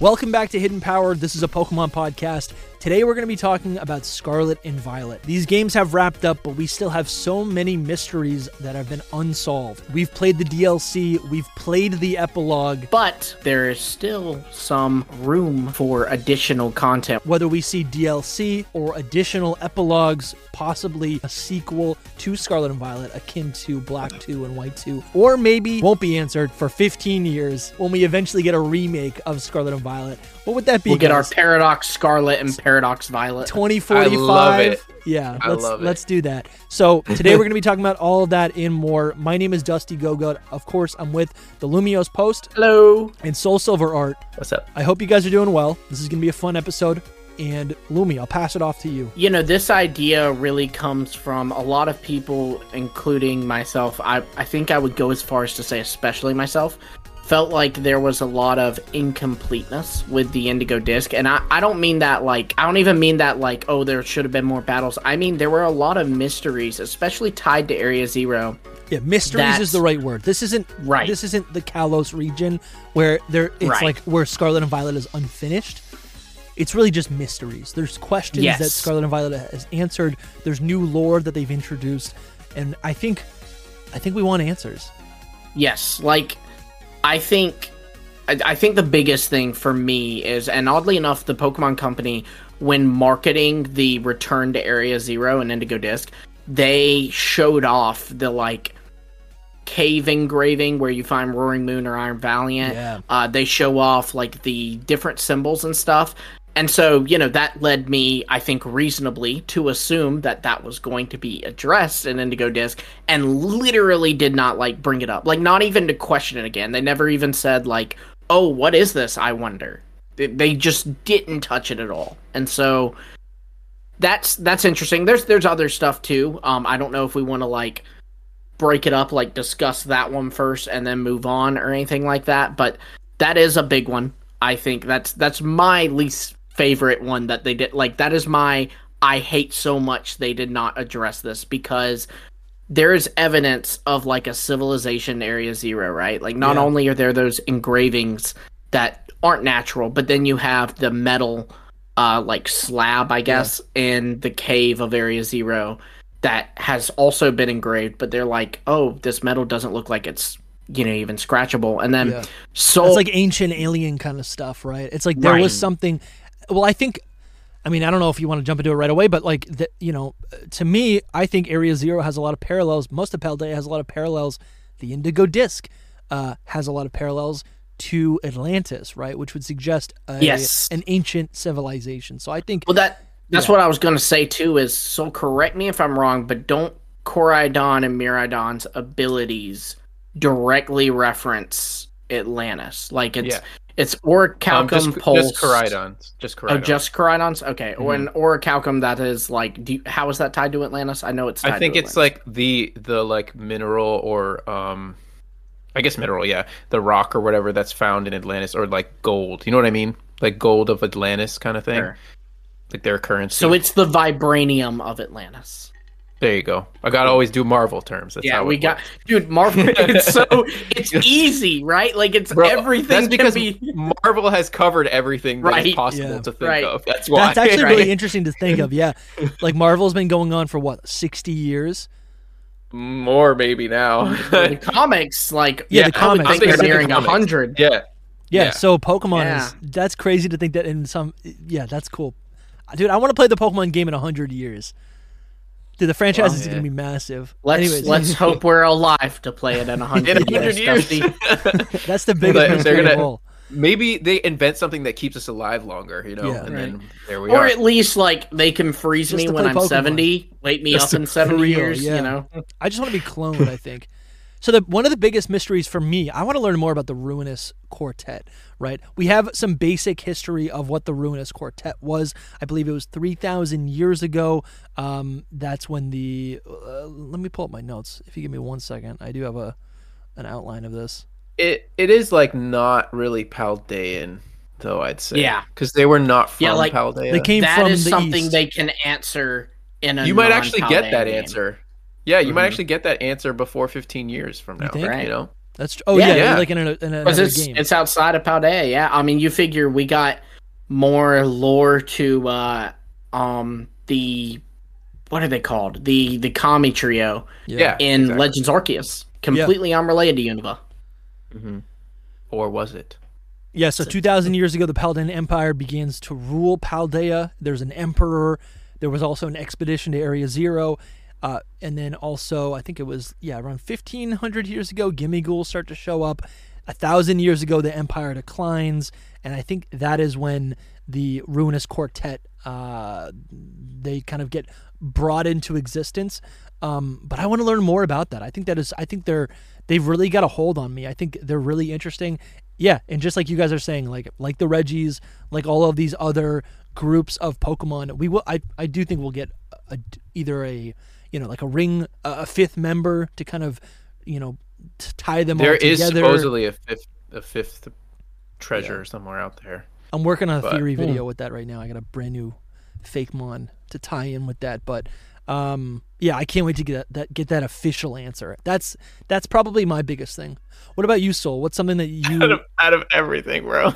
Welcome back to Hidden Power. This is a Pokemon podcast. Today we're going to be talking about Scarlet and Violet. These games have wrapped up, but we still have so many mysteries that have been unsolved. We've played the DLC, we've played the epilogue. But there is still some room for additional content. Whether we see DLC or additional epilogues, possibly a sequel to Scarlet and Violet akin to Black 2 and White 2, or maybe won't be answered for 15 years when we eventually get a remake of Scarlet and Violet. What would that be? We'll get our? Paradox Scarlet and Paradox Violet. 2045. I love it. Yeah, I let's love it. let's do that. So today we're going to be talking about all of that and more. My name is Dusty Gogoat. Of course, I'm with the Lumiose Post Hello. and Soul Silver Art. What's up? I hope you guys are doing well. This is going to be a fun episode. And Lumi, I'll pass it off to you. You know, this idea really comes from a lot of people, including myself. I, I think I would go as far as to say, especially myself, felt like there was a lot of incompleteness with the Indigo Disc. And I, I don't mean that like, I don't even mean that like, oh, there should have been more battles. I mean, there were a lot of mysteries, especially tied to Area Zero. Yeah, mysteries That's- is the right word. This isn't Right. This isn't the Kalos region where there it's Right. like where Scarlet and Violet is unfinished. It's really just mysteries. There's questions Yes. that Scarlet and Violet has answered. There's new lore that they've introduced, and I think, I think we want answers. Yes, like I think I, I think the biggest thing for me is and oddly enough the Pokemon company when marketing the return to Area 0 and Indigo Disc, they showed off the like cave engraving where you find Roaring Moon or Iron Valiant. Yeah. Uh, they show off like the different symbols and stuff. And so, you know, that led me, I think, reasonably to assume that that was going to be addressed in Indigo Disc and literally did not like bring it up. Like, not even to question it again. They never even said, like, oh, what is this? I wonder. They, just didn't touch it at all. And so that's that's interesting. There's there's other stuff too. Um, I don't know if we want to like break it up, like discuss that one first and then move on or anything like that. But that is a big one. I think that's that's my least favorite one that they did. Like that is my I hate so much they did not address this because there is evidence of like a civilization area zero, right? Like not Yeah. only are there those engravings that aren't natural, but then you have the metal uh like slab, I guess, in the cave of area zero that has also been engraved, but they're like, oh, this metal doesn't look like it's you know even scratchable. And then Yeah. Soul It's like ancient alien kind of stuff, right? It's like there was something. Well, I think. I mean, I don't know if you want to jump into it right away, but like, the, you know, to me, I think Area Zero has a lot of parallels. Most of Paldea has a lot of parallels. The Indigo Disc uh, has a lot of parallels to Atlantis, right? Which would suggest a, Yes. an ancient civilization. So I think Well, that that's what I was going to say too. Is so correct me if I'm wrong, but don't Koraidon and Miraidon's abilities directly reference Atlantis? Like it's Yeah. It's Orichalcum Um, just, Pulse. just Koraidons. Just Koraidons. Oh, just Koraidons. Okay, or Mm-hmm. an Orichalcum that is like. Do you, how is that tied to Atlantis? I know it's. Tied I think it's like the the like mineral or um, I guess mineral. Yeah, the rock or whatever that's found in Atlantis or like gold. You know what I mean? Like gold of Atlantis kind of thing. Sure. Like their currency. So it's the vibranium of Atlantis. There you go. I gotta always do Marvel terms. That's Yeah, how we it got works. dude. Marvel. It's so it's easy, right? Like it's Bro, everything That's can because be. Marvel has covered everything that is Right. possible Yeah. to think Right. of. That's why. that's actually right? really interesting to think of. Yeah, like Marvel's been going on for what sixty years. more maybe now. the comics, like Yeah, the I would comics. think they're nearing a hundred. yeah. Yeah, Yeah. so Pokemon Yeah. is that's crazy to think that in some yeah, that's cool. Dude, I want to play the Pokemon game in 100 years. Dude, the franchise is yeah. going to be massive. Let's Anyways, let's hope we're alive to play it in a hundred a hundred years. Dusty. that's the biggest They're- mystery they're of gonna- all. Maybe they invent something that keeps us alive longer, you know, Yeah. and then there we Or are. at least like they can freeze Just me when I'm Pokemon. seventy, wake me Just up in seventy real, years. yeah. You know, I just want to be cloned, I think. So the one of the biggest mysteries for me, I want to learn more about the Ruinous Quartet, right? We have some basic history of what the Ruinous Quartet was. I believe it was 3000 years ago. Um, that's when the uh, let me pull up my notes. If you give me one second. I do have a an outline of this. it it is like not really Paldean, though I'd say. Yeah. because they were not from Yeah, like, Paldea. They came that from is the something east. they can answer in a. you might actually get non-Paldean that game. answer. Yeah, you might Mhm. actually get that answer before 15 years from now. think? Right. You know, That's tr- oh Yeah, yeah, yeah. like in, a, in Because another it's game. it's outside of Paldea. Yeah, I mean, you figure we got more lore to uh um the what are they called the the Kami trio Yeah. in exactly. Legends Arceus, completely unrelated to Unova. Or was it? Yeah, so 2,000 years ago, the Paldean Empire begins to rule Paldea. There's an emperor. There was also an expedition to Area Zero. Uh, and then also, I think it was, yeah, around 1,500 years ago, gimme Gimmighouls start to show up. A thousand years ago, the empire declines. And I think that is when the Ruinous Quartet, uh, they kind of get brought into existence. Um, but I want to learn more about that. I think that is, I think they're, they've really got a hold on me. I think they're really interesting. Yeah, and just like you guys are saying, like like the Regis, like all of these other groups of Pokemon, we will. I I do think we'll get a, either a you know like a ring, a fifth member to kind of you know tie them There is supposedly a fifth a fifth treasure somewhere out there. I'm working on a but- theory Hmm. video with that right now. I got a brand new Fakemon to tie in with that, but um, yeah, I can't wait to get that, that get that official answer. That's that's probably my biggest thing. What about you, Soul? What's something that out you of out of everything, bro.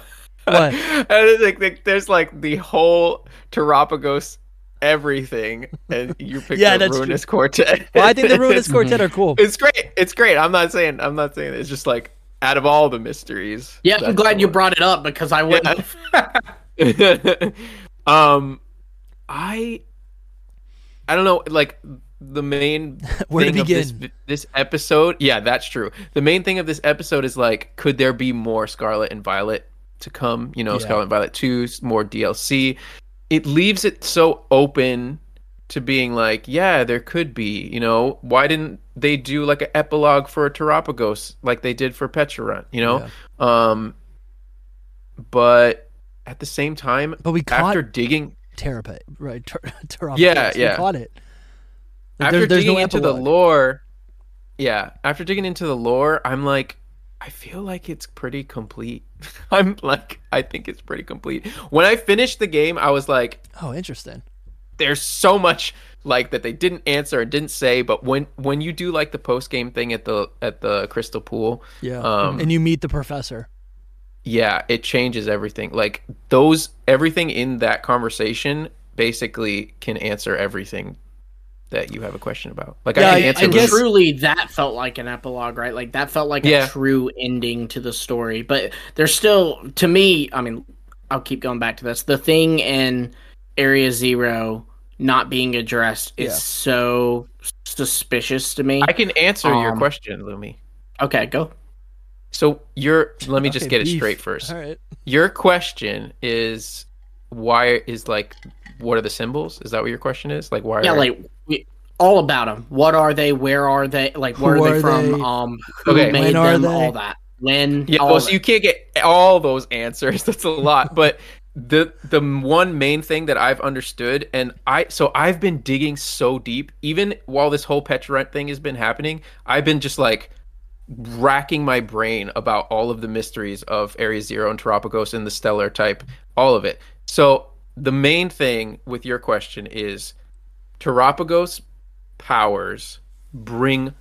What? I think there's like the whole Terapagos everything, and you picked Yeah, the that's true. Ruinous Quartet. Well, I think the Ruinous Quartet are cool. It's great. It's great. I'm not saying. I'm not saying. It's just like out of all the mysteries. Yeah, I'm glad you one. brought it up because I wouldn't. um, I, I don't know. Like the main Where to thing of this begin? this episode. Yeah, that's true. The main thing of this episode is like, could there be more Scarlet and Violet to come? You know, Yeah. Scarlet and Violet two, more DLC. It leaves it so open to being like, yeah, there could be. You know, why didn't they do like an epilogue for a Terapagos like they did for Pecharunt? You know, um, but at the same time, But we caught after digging Terrapet, right? Ter- Terrapet. Yeah, We yeah. caught it. Like, after there- digging no into the lore, yeah, after digging into the lore, I'm like, I feel like it's pretty complete. I'm like, I think it's pretty complete. When I finished the game, I was like, Oh, interesting. there's so much like that they didn't answer and didn't say. But when when you do like the post game thing at the at the crystal pool, Yeah. Um, and you meet the professor. yeah, it changes everything. Like those everything in that conversation basically can answer everything that you have a question about. Like Yeah, I I- can answer and guess- truly, that felt like an epilogue, right? Like that felt like Yeah. a true ending to the story. But there's still, to me, I mean, I'll keep going back to this. The thing in Area Zero not being addressed is Yeah. so suspicious to me. I can answer your Um, question, Lumi. Okay, go. So your let me just Okay, get it straight first. All right. Your question is why is like what are the symbols? Is that what your question is? Like why? Yeah, are, like we, all about them. What are they? Where are they? Like where Who are they from? they? Um, who Okay. made When are them? they? All that. When? yeah. all Well, so you can't get all those answers. That's a lot, but. The the one main thing that I've understood and I so I've been digging so deep even while this whole Pecharunt thing has been happening I've been just like racking my brain about all of the mysteries of Area Zero and Terapagos and the stellar type, all of it. So the main thing with your question is Terapagos powers bring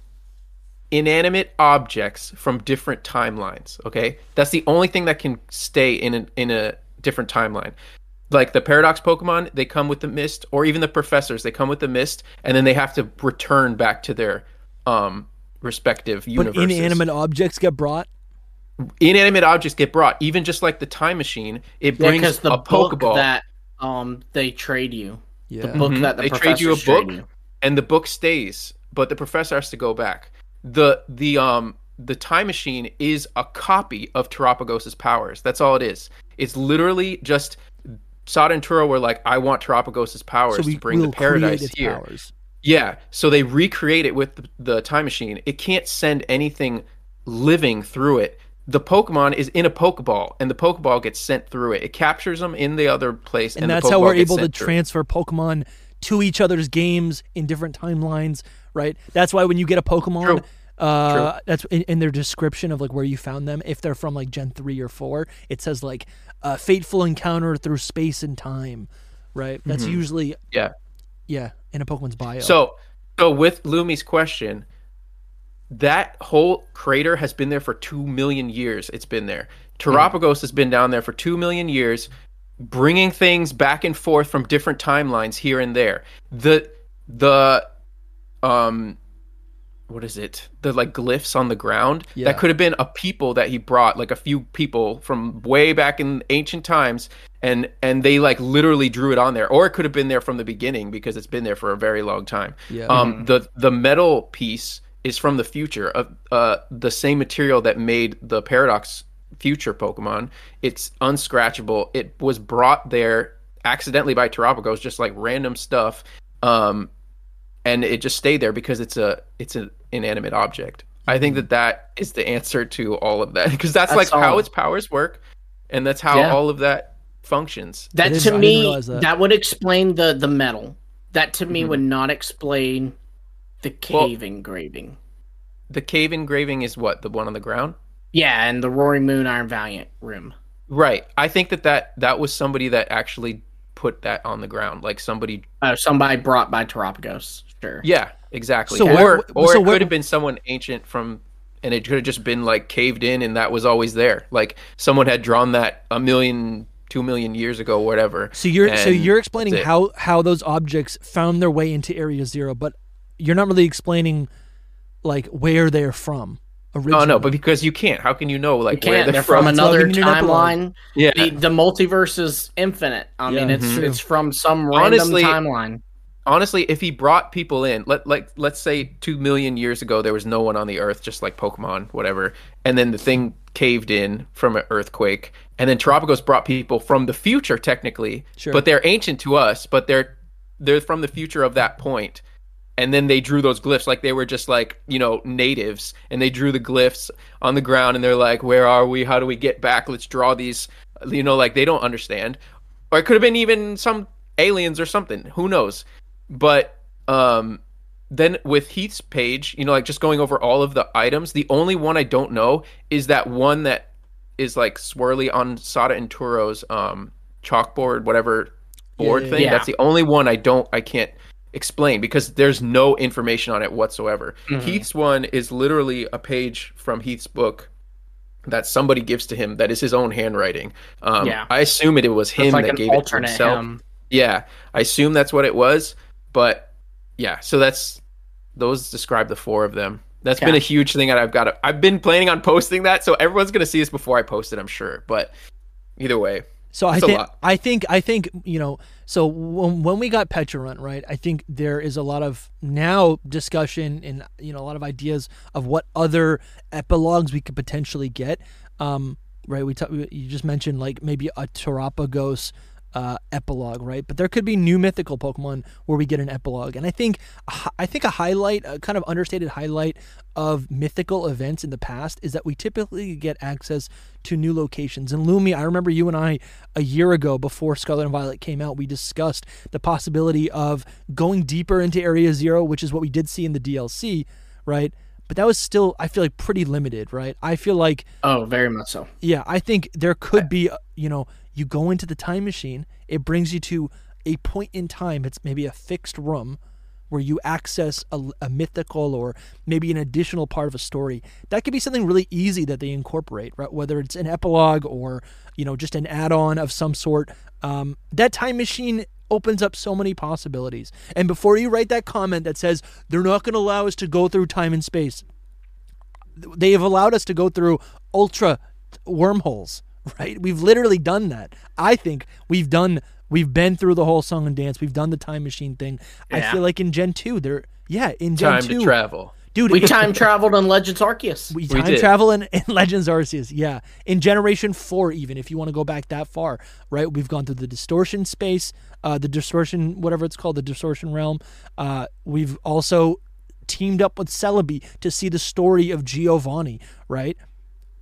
inanimate objects from different timelines. Okay, that's the only thing that can stay in a, in a different timeline. Like the paradox Pokemon, they come with the mist, or even the professors, they come with the mist, and then they have to return back to their um respective But inanimate objects get brought. inanimate objects get brought, even just like the time machine. It brings because the a book Pokeball, that um they trade you, Yeah. the book Mhm. that the They trade you a book? you. and the book stays, but the professor has to go back. the the um The time machine is a copy of Terapagos's powers. That's all it is. It's literally just Sada and Turo were like, I want Terapagos's powers So we to bring the will create paradise here. powers. Yeah, so they recreate it with the, the time machine. It can't send anything living through it. The Pokemon is in a Pokeball, and the Pokeball gets sent through it. It captures them in the other place, and, and, the that's how we're able to sent through. transfer Pokemon to each other's games in different timelines, right? That's why when you get a Pokemon, True. uh, that's in, in their description of like where you found them. If they're from like Gen three or four, it says like uh, fateful encounter through space and time, right? That's usually Mm-hmm. Yeah. yeah in a Pokemon's bio. So, so with Lumi's question, that whole crater has been there for 2 million years. It's been there. Terapagos has been down there for 2 million years bringing things back and forth from different timelines here and there. The the um what is it? The like glyphs on the ground. Yeah. That could have been a people that he brought, like a few people from way back in ancient times, and and they like literally drew it on there. Or it could have been there from the beginning because it's been there for a very long time. Yeah. Um the the metal piece is from the future of uh the same material that made the paradox future Pokemon. It's unscratchable. It was brought there accidentally by Terapagos, just like random stuff. Um, and it just stayed there because it's a it's an inanimate object. I think that that is the answer to all of that because that's, That's like how its powers work, and that's how Yeah. all of that functions. That It is- to didn't me, that. that. would explain the the metal. That to me Mhm. would not explain the Well- cave engraving. The cave engraving is what the one on the ground. Yeah, and the Roaring Moon Iron Valiant room. Right. I think that that that was somebody that actually put that on the ground, like somebody Uh, somebody brought by Terapagos. Sure. Yeah, exactly. So or where- or so it where- could have been someone ancient from, and it could have just been like caved in, and that was always there. Like someone had drawn that a million, two million years ago, whatever. So you're so you're explaining how how those objects found their way into Area Zero, but you're not really explaining like where they're from originally. Oh no, but because you can't. How can you know like where can't. they're, They're from from? That's why we another need an epilogue. timeline. yeah. The, the multiverse is infinite. I mean, Yeah. it's Mhm. it's from some random timeline. Honestly, if he brought people in, let like let's say two million years ago, there was no one on the Earth, just like Pokemon, whatever, and then the thing caved in from an earthquake, and then Terapagos brought people from the future, technically, Sure. but they're ancient to us, but they're they're from the future of that point. And then they drew those glyphs like they were just like, you know, natives. And they drew the glyphs on the ground and they're like, where are we? How do we get back? Let's draw these. You know, like they don't understand. Or it could have been even some aliens or something. Who knows? But um, then with Heath's page, you know, like just going over all of the items, the only one I don't know is that one that is like swirly on Sada and Turo's um, chalkboard, whatever board yeah, thing. yeah. That's the only one I don't, I can't explain because there's no information on it whatsoever. Mhm. Heath's one is literally a page from Heath's book that somebody gives to him that is his own handwriting. Um, Yeah. I assume it, it was him like that gave it to himself. him. Yeah, I assume that's what it was, but yeah, so that's those describe the four of them. That's been a huge thing that I've got. To, I've been planning on posting that, so everyone's gonna see this before I post it, I'm sure. But either way, So I think. I think I think you know. So when, we got Pecharunt, right? I think there is a lot of now discussion and you know a lot of ideas of what other epilogues we could potentially get. Um, right? We ta- you just mentioned like maybe a Terapagos uh, epilogue, right? But there could be new mythical Pokemon where we get an epilogue, and I think I think a highlight, a kind of understated highlight of mythical events in the past is that we typically get access to new locations. And Lumi, I remember you and I a year ago before Scarlet and Violet came out, we discussed the possibility of going deeper into Area Zero, which is what we did see in the DLC, right? But that was still, I feel like, pretty limited, right? I feel like Oh, very much so. yeah, I think there could be, uh, you know, you go into the time machine, it brings you to a point in time. It's maybe a fixed room where you access a, a mythical or maybe an additional part of a story. That could be something really easy that they incorporate, right? Whether it's an epilogue or, you know, just an add on of some sort. Um, that time machine opens up so many possibilities. And before you write that comment that says they're not going to allow us to go through time and space, they have allowed us to go through ultra wormholes right we've literally done that i think we've done we've been through the whole song and dance we've done the time machine thing i feel like in gen 2 there yeah in gen time 2 to travel. dude We time traveled on Legends Arceus. we We time did. travel in, in Legends Arceus, yeah. In Generation Four, even if you want to go back that far, right? We've gone through the distortion space, uh, the distortion, whatever it's called, the distortion realm. Uh, we've also teamed up with Celebi to see the story of Giovanni, right?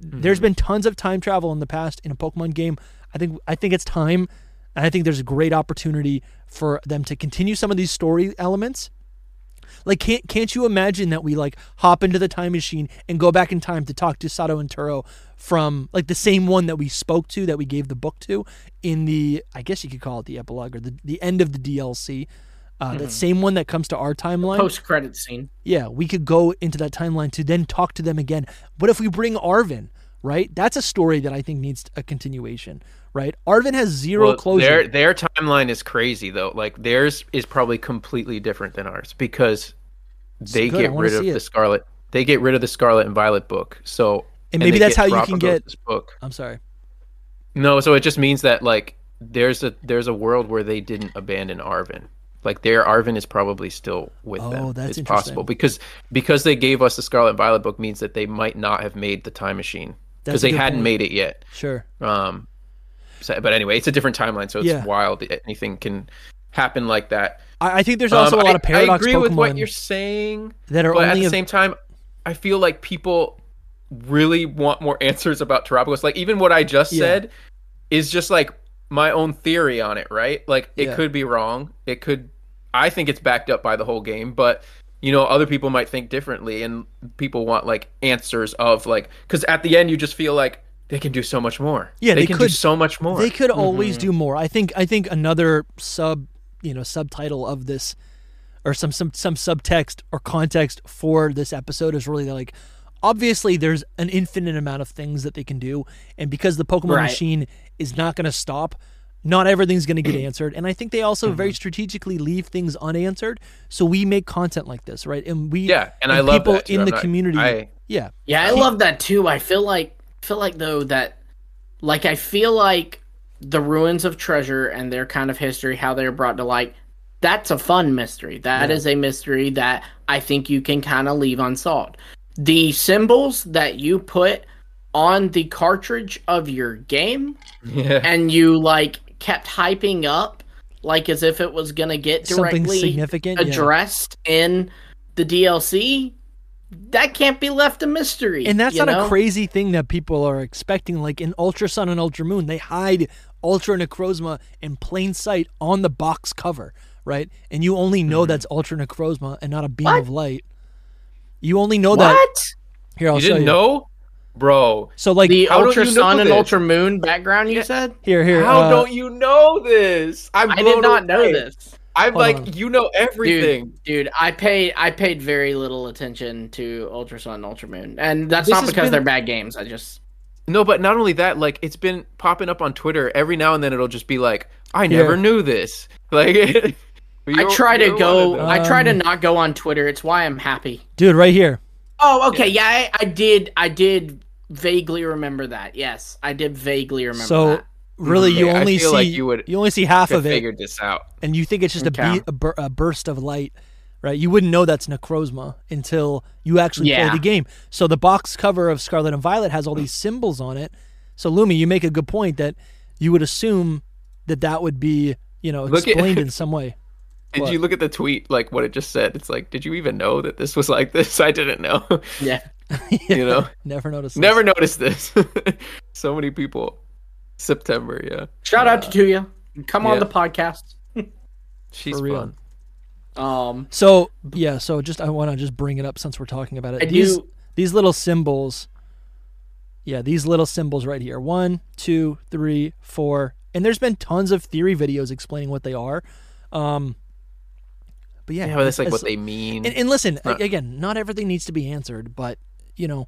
Mm-hmm. There's been tons of time travel in the past in a Pokemon game. I think I think it's time, and I think there's a great opportunity for them to continue some of these story elements like can't can't you imagine that we like hop into the time machine and go back in time to talk to Sada and Turo from like the same one that we spoke to that we gave the book to in the I guess you could call it the epilogue or the, the end of the DLC. Uh, that same one that comes to our timeline. Post credit scene. Yeah, we could go into that timeline to then talk to them again. What if we bring Arven? Right, that's a story that I think needs a continuation. Right, Arven has zero Well, closure. Their their timeline is crazy though. Like theirs is probably completely different than ours because they good, get rid of see the. Scarlet. They get rid of the Scarlet and Violet book. So And maybe they that's how you can get- this book. I'm sorry. No, so it just means that like there's a there's a world where they didn't abandon Arven. Like their Arven is probably still with Oh, them. that's it's possible because because they gave us the Scarlet and Violet book means that they might not have made the time machine because they hadn't point. made it yet. Sure. Um, so, but anyway, it's a different timeline, so it's Yeah. wild. Anything can happen like that. I, I think there's also Um, a lot I- of paradox I agree Pokemon with what you're saying, that are but at the av- same time, I feel like people really want more answers about Terapagos. Like even what I just Yeah. said is just like my own theory on it, right? Like it Yeah. could be wrong. It could. I think it's backed up by the whole game, but you know, other people might think differently, and people want like answers of like because at the end you just feel like they can do so much more. Yeah, they, they can could- do so much more. They could always Mm-hmm. do more. I think. I think another sub, you know, subtitle of this, or some some some subtext or context for this episode is really like, obviously there's an infinite amount of things that they can do, and because the Pokemon Right. machine is not going to stop, not everything's going to get answered. And I think they also Mm-hmm. very strategically leave things unanswered, so we make content like this, right? And we, Yeah, and I love people that, too. in I'm the not- community. I- yeah, Yeah, I love that too. I feel like feel like though that like I feel like the ruins of treasure and their kind of history, how they're brought to light, that's a fun mystery. That is a mystery that I think you can kind of leave unsolved. The symbols that you put on the cartridge of your game Yeah. and you like kept hyping up like as if it was gonna get directly significant, yeah. addressed in the DLC. That can't be left a mystery. And that's not know? a crazy thing that people are expecting. Like in Ultra Sun and Ultra Moon, they hide Ultra Necrozma in plain sight on the box cover, right? And you only know mm-hmm. that's Ultra Necrozma and not a beam What? of light. You only know that. Here, I'll you show didn't you. know, bro? So like The How don't Ultra you know Sun and this? Ultra Moon background you said? here, here. How uh, don't you know this? I'm I did blown not know this. I'm Hold like, on. you know everything. Dude, dude, I paid I paid very little attention to Ultra Sun and Ultra Moon. And that's This not because been- they're bad games. I just No, but not only that, like it's been popping up on Twitter every now and then. It'll just be like, I never Yeah. knew this. Like, I try to go one of them. I try to not go on Twitter. It's why I'm happy. dude, right here. Oh, okay. Yeah, I, I did I did vaguely remember that. Yes. I did vaguely remember So that. really, you Yeah, I only feel see like you would- you only see half of it, figured this out. and you think it's just a, be- a, bur- a burst of light, right? You wouldn't know that's Necrozma until you actually Yeah. play the game. So the box cover of Scarlet and Violet has all these symbols on it. So Lumi, you make a good point that you would assume that that would be, you know, Look at- explained in some way. Did What? you look at the tweet? Like what it just said? It's like, did you even know that this was like this? I didn't know. Yeah. you know, Never noticed. this. never noticed this. so many people. September, yeah. Shout out to Tuya. Come on the podcast. She's For real. fun. Um So yeah, so just I want to just bring it up since we're talking about it. I these do- these little symbols. Yeah, these little symbols right here. One, two, three, four, and there's been tons of theory videos explaining what they are. Um, but yeah, Yeah, but that's like as- what they mean. And, and listen, not- again, not everything needs to be answered, but you know,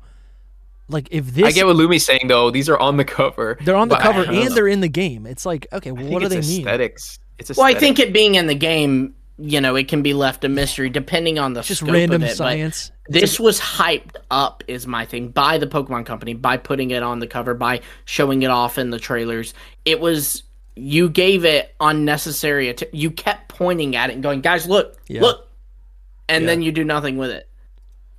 like if this I get what Lumi's saying though. These are on the cover. they're on the cover and know. they're in the game, it's like okay, well, think what do they it's mean? aesthetics. It's Well, I think it being in the game, you know, it can be left a mystery depending on the Just scope random of it. but science. This was hyped up, is my thing, by the Pokemon Company, by putting it on the cover, by showing it off in the trailers. It was you gave it unnecessary. Att- you kept pointing at it and going, "Guys, look, Yeah. look," and then you do nothing with it.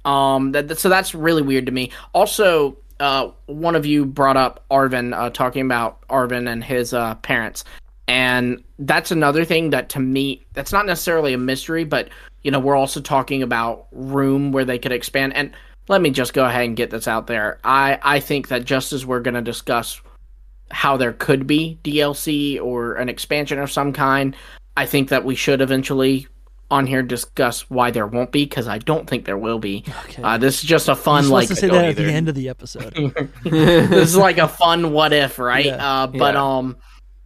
Um, that, that- so that's really weird to me. Also, uh, one of you brought up Arven, uh, talking about Arven and his uh, parents, and that's another thing that to me that's not necessarily a mystery, but you know we're also talking about room where they could expand. And let me just go ahead and get this out there. I I think that just as we're going to discuss how there could be DLC or an expansion of some kind, I think that we should eventually on here discuss why there won't be because I don't think there will be. Okay. Uh, this is just a fun You're like to say don't that at the end of the episode. this is like a fun what if, right? Yeah. Uh, but Yeah. um,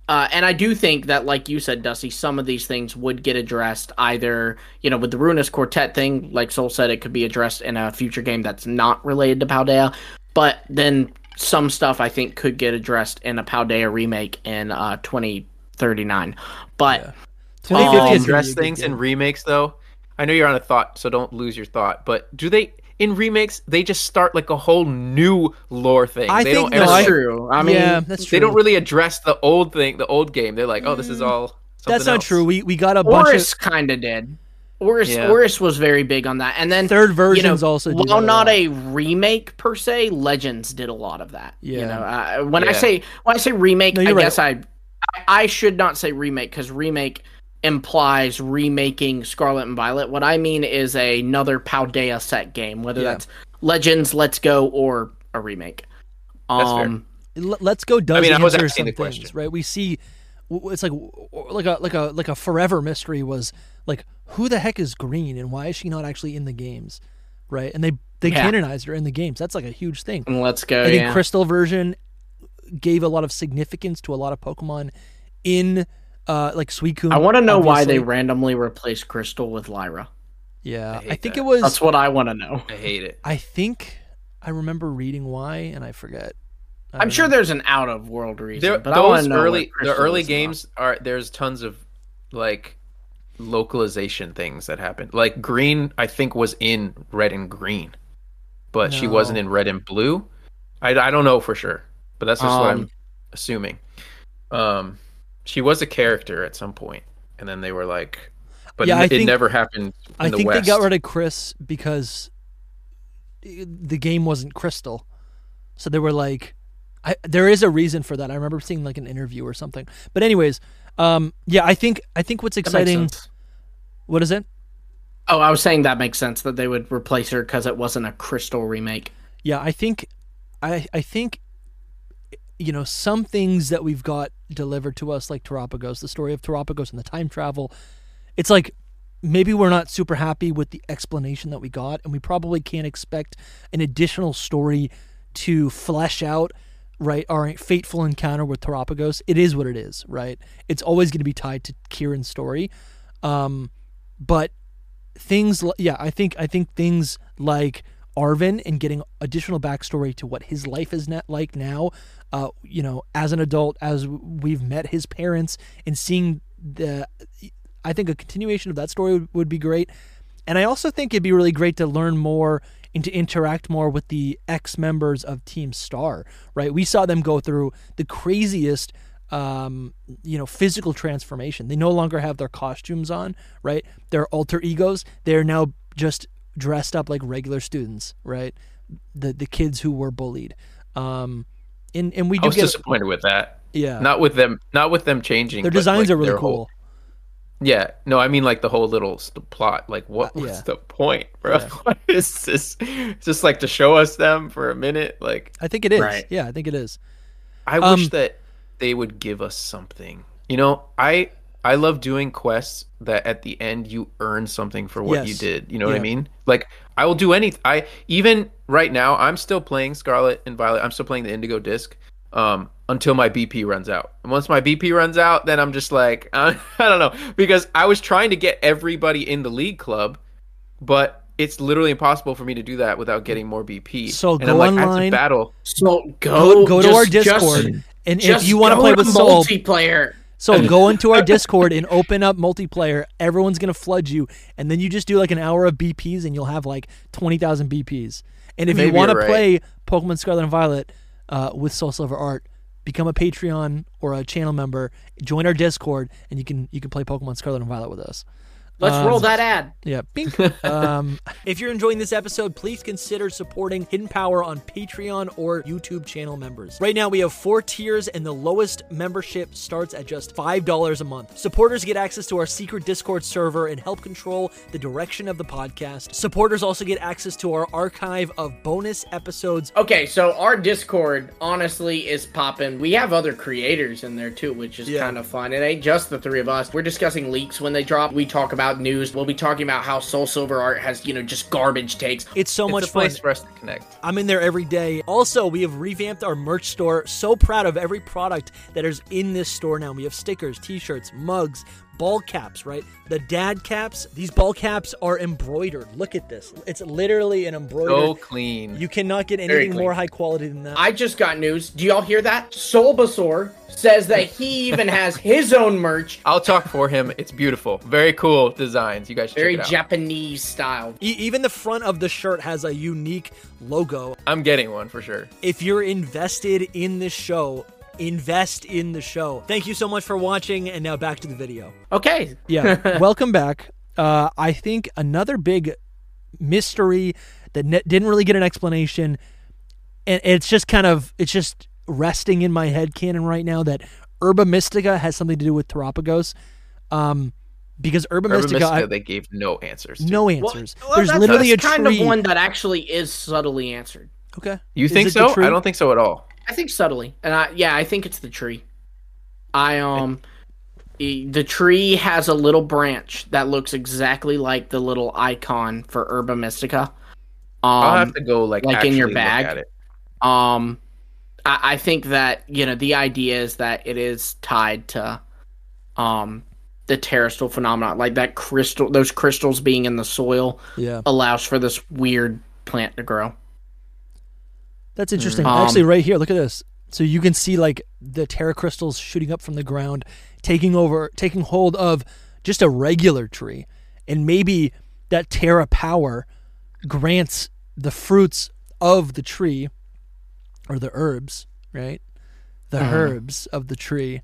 Uh, and I do think that, like you said, Dusty, some of these things would get addressed either, you know, with the Ruinous Quartet thing, like Soul said, it could be addressed in a future game that's not related to Paldea. But then some stuff I think could get addressed in a Paldea remake in uh, 2039. But Yeah. Do they Um, really is address things in remakes though? I know you're on a thought, so don't lose your thought. But do they in remakes they just start like a whole new lore thing? I they think- don't no, ever, that's true. I mean, yeah, that's true. they don't really address the old thing, the old game. They're like, oh, this is all. Something That's not else. true. We we got a bunch ORAS of kind of did. ORAS, Yeah. ORAS was very big on that. And then third you know, versions also. Do while that a not lot. a remake per se, Legends did a lot of that. You Yeah. know, uh, when I say when I say remake, No, I right. guess I, I I should not say remake because remake implies remaking Scarlet and Violet. What I mean is another Paldea set game, whether Yeah. that's Legends, Let's Go, or a remake. That's. Um, L- let's go does I mean, I was answer some the things, question. right? We see it's like like a like a like a forever mystery was like who the heck is Green and why is she not actually in the games, right? And they they Yeah. canonized her in the games. That's like a huge thing. Let's Go. I think yeah. Crystal version gave a lot of significance to a lot of Pokemon in uh like Suicune. I want to know why they randomly replaced Crystal with Lyra. Yeah, I I, think that. it was. That's what I want to know. I hate it. I think I remember reading why, and I forget. I I'm sure know. there's an out of world reason, There, but I want to know early, the early is about. games are there's tons of like localization things that happened. Like green, I think was in red and green, but she wasn't in red and blue. I, I don't know for sure, but that's just what I'm Um, assuming. Um, she was a character at some point, and then they were like, but Yeah, it think- never happened. In I the think West. they got rid of Kris because the game wasn't Crystal, so they were like, I, there is a reason for that. I remember seeing like an interview or something. But anyways, um, yeah, I think I think what's exciting. What is it? Oh, I was saying that makes sense that they would replace her because it wasn't a Crystal remake. Yeah, I think, I I think, you know, some things that we've got delivered to us, like Terapagos, the story of Terapagos and the time travel. It's like maybe we're not super happy with the explanation that we got, and we probably can't expect an additional story to flesh out right our fateful encounter with Terapagos, it is what it is, right? It's always going to be tied to Kieran's story, um, but things yeah i think i think things like arven and getting additional backstory to what his life is like now uh you know as an adult as we've met his parents and seeing the i think a continuation of that story would, would be great and i also think it'd be really great to learn more and to interact more with the ex members of team star right we saw them go through the craziest um, you know, physical transformation. They no longer have their costumes on, right? They're alter egos. They're now just dressed up like regular students, right? The the kids who were bullied. Um, and and we I was get disappointed with that. yeah. Not with them. Not with them changing. their designs like, are really cool. whole- yeah. No, I mean like the whole little st- plot. Like, what Uh, was yeah. the point, bro? Yeah. What is this? Just like to show us them for a minute. Like, I think it is. Right. Yeah, I think it is. I Um, wish that they would give us something. You know, I I love doing quests that at the end you earn something for what you did. You know what I mean? Like I will do anything. I even right now I'm still playing Scarlet and Violet. I'm still playing the Indigo Disc um until my BP runs out. And once my BP runs out, then I'm just like I don't know because I was trying to get everybody in the league club, but it's literally impossible for me to do that without getting more BP. So and go I'm like, I have to online. battle. So Go go go to just- our just- Discord, and just if you want to play with Soul, multiplayer, So go into our Discord and open up multiplayer. Everyone's gonna flood you, and then you just do like an hour of BPs, and you'll have like twenty thousand BPs. And if you Maybe want to you're right. play Pokemon Scarlet and Violet uh, with Soul Silver Art, become a Patreon or a channel member. Join our Discord, and you can you can play Pokemon Scarlet and Violet with us. Let's Um, roll that ad. Yeah. Bink. um, if you're enjoying this episode, please consider supporting Hidden Power on Patreon or YouTube channel members. Right now, we have four tiers, and the lowest membership starts at just $5 a month. Supporters get access to our secret Discord server and help control the direction of the podcast. Supporters also get access to our archive of bonus episodes. Okay, so our Discord honestly is popping. We have other creators in there too, which is Yeah. kind of fun. It ain't just the three of us. We're discussing leaks when they drop. We talk about about news. We'll be talking about how Soul Silver Art has, you know, just garbage takes. It's so It's much a fun. place for us to connect. I'm in there every day. Also, we have revamped our merch store. So proud of every product that is in this store now. We have stickers, t-shirts, mugs, ball caps, right? The dad caps. These ball caps are embroidered. Look at this. It's literally an embroidered. So embroidered. clean. you cannot get anything more high quality than that. I just got news. Do y'all hear that? Solbasaur says that he even has his own merch, I'll talk for him. It's beautiful. Very cool designs. You guys should very check it out. Japanese style. E- even the front of the shirt has a unique logo. I'm getting one for sure. If you're invested in this show, invest in the show. Thank you so much for watching, and now back to the video. Okay. Yeah, welcome back. Uh, I think another big mystery that ne- didn't really get an explanation, and it's just kind of it's just resting in my head canon right now that Herba Mystica has something to do with Terapagos, um, because Herba, Urban Mystica, I- they gave no answers. to. no answers. well, There's that's- literally that's a kind tree. of one that actually is subtly answered. okay, You Is think so? I don't think so at all. I think subtly, and I yeah, I think it's the tree. I um, the tree has a little branch that looks exactly like the little icon for Herba Mystica. Um, I'll Um, have to go like like in your bag? Um, I, I think that you know the idea is that it is tied to, um, the Terastal phenomenon, like that crystal, those crystals being in the soil yeah, allows for this weird plant to grow. That's interesting. Um, Actually, right here, look at this. So you can see like the terra crystals shooting up from the ground, taking over, taking hold of just a regular tree, and maybe that terra power grants the fruits of the tree or the herbs, right? The Mhm. herbs of the tree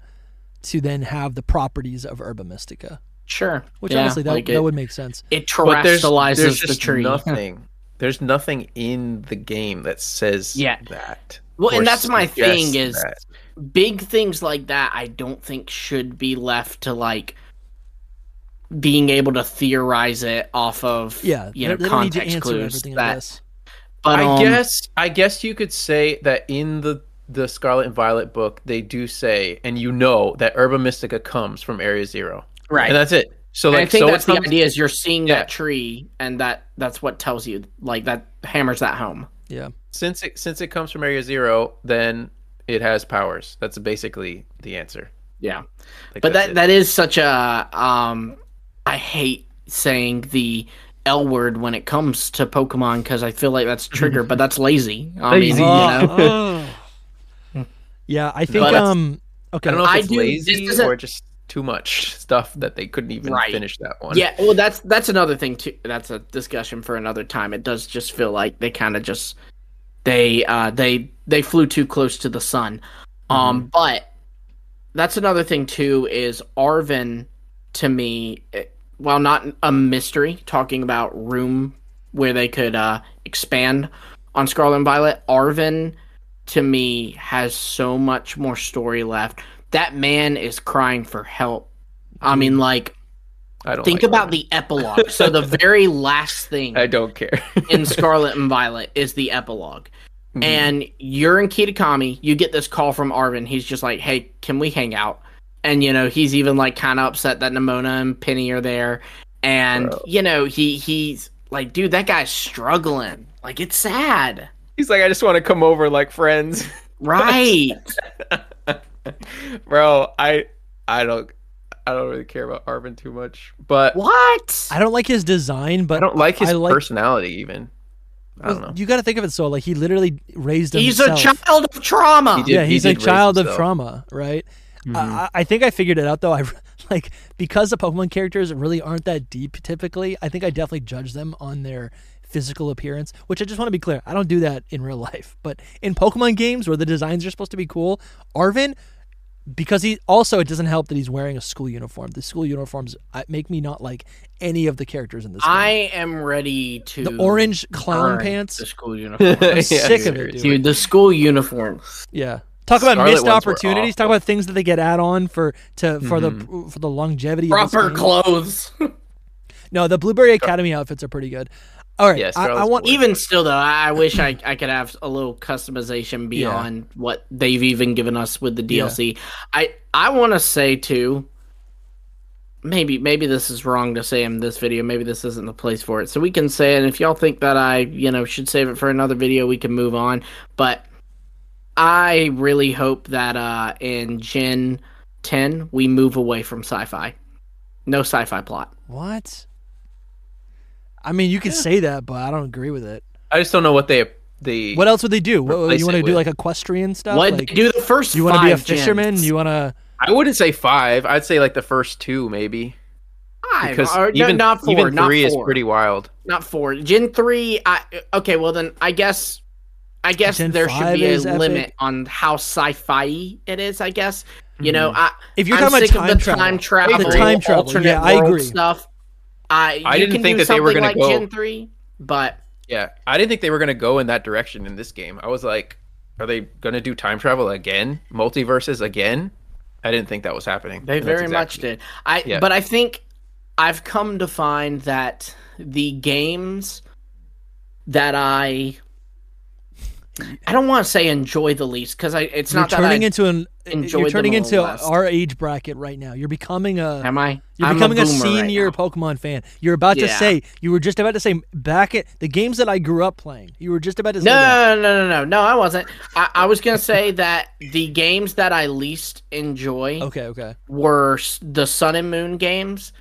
to then have the properties of herba mystica. Sure, Which Yeah, honestly, that, like that would make sense. it But there's, terrestrializes there's the just tree. nothing. There's nothing in the game that says Yeah. that. Well, and that's my thing is that. big things like that. I don't think should be left to like being able to theorize it off of Yeah, you know they need to context answer clues. everything. I That, guess. but I um, guess I guess you could say that in the the Scarlet and Violet book they do say, and you know that Herba Mystica comes from Area Zero, right. and that's it. So like, I think so that's it the idea is you're seeing Yeah. that tree, and that that's what tells you like that hammers that home. Yeah. since it since it comes from Area Zero, then it has powers. That's basically the answer. Yeah, Like, but that's that it. that is such a um. I hate saying the L word when it comes to Pokemon because I feel like that's trigger, but that's lazy. I Lazy. mean, you know. Oh, oh. yeah, I think But um okay. I don't know if I it's do- lazy this or just too much stuff that they couldn't even Right. finish that one. Yeah, well, that's that's another thing too. That's a discussion for another time. It does just feel like they kind of just they uh they they flew too close to the sun. Um, but that's another thing too. Is Arven to me, eh, while not a mystery, talking about room where they could uh expand on Scarlet and Violet, Arven to me has so much more story left. That man is crying for help. I mean, like I don't think like about that. the epilogue. so the very last thing I don't care. in Scarlet and Violet is the epilog Mhm. And you're in Kitakami, you get this call from Arven. He's just like, "Hey, can we hang out?" And you know, he's even like kind of upset that Nemona and Penny are there. And Bro. you know, he he's like, "Dude, that guy's struggling. Like it's sad." He's like, I just want to come over like friends. Right. Bro, I I don't I don't really care about Arven too much. But what? I don't like his design, but I don't like his I like- personality even. I don't know. you got to think of it so like he literally raised He's himself. He's a child of trauma. He did- yeah, he's a did raise child of trauma, right? Mhm. I, I think I figured it out though. I like because the Pokemon characters really aren't that deep typically. I think I definitely judge them on their physical appearance, which I just want to be clear. I don't do that in real life, but in Pokemon games where the designs are supposed to be cool, Arven, because he also it doesn't help that he's wearing a school uniform. The school uniforms uh, make me not like any of the characters in this. I am ready to the orange clown burn pants. The school uniform. I'm Yeah, sick of it, dude. Dude, the school uniform. Yeah. Talk about Scarlet missed opportunities. Talk about things that they get add on for to for the Mm-hmm. for the longevity. of this Proper game. clothes. No, the Blueberry Academy outfits are pretty good. All right, Yeah, I, I want. Even still, though, I I wish I, I could have a little customization beyond what they've even given us with the DLC. I I want to say too, maybe maybe this is wrong to say in this video. Maybe this isn't the place for it. So we can say it. And if y'all think that I, you know, should save it for another video, we can move on. But I really hope that uh in Gen 10 we move away from sci-fi. No sci-fi plot. What? I mean, you can say that, but I don't agree with it. I just don't know what they they. What else would they do? What, you want to do like equestrian stuff? What like, do the first you want to be a fisherman? gens? You want to? I wouldn't say five. I'd say like the first two maybe Five, because or, no, even not four, even not three is pretty wild. not four. Gen three. I okay. Well then, I guess. I guess Gen there should be a is epic. limit on how sci-fi it is. I guess you know. Hmm. I If you're I'm talking sick about of the time time travel, travel, the time travel, alternate yeah, I agree. stuff. I I didn't think that they were gonna like go- Gen three, but Yeah, I didn't think they were gonna go in that direction in this game. I was like, are they gonna do time travel again, multiverses again? I didn't think that was happening. They very much did. I Yeah. but I think I've come to find that the games that I I don't want to say enjoy the least because I it's You're not that turning into an. You're turning into our age bracket right now. You're becoming a. am I You're I'm becoming a, right senior now. Pokemon fan. You're about to say. You were just about to say back at the games that I grew up playing. You were just about to say. that. No, no, no, no, no. I wasn't. I, I was gonna say that the games that I least enjoy Okay. Okay. were the Sun and Moon games.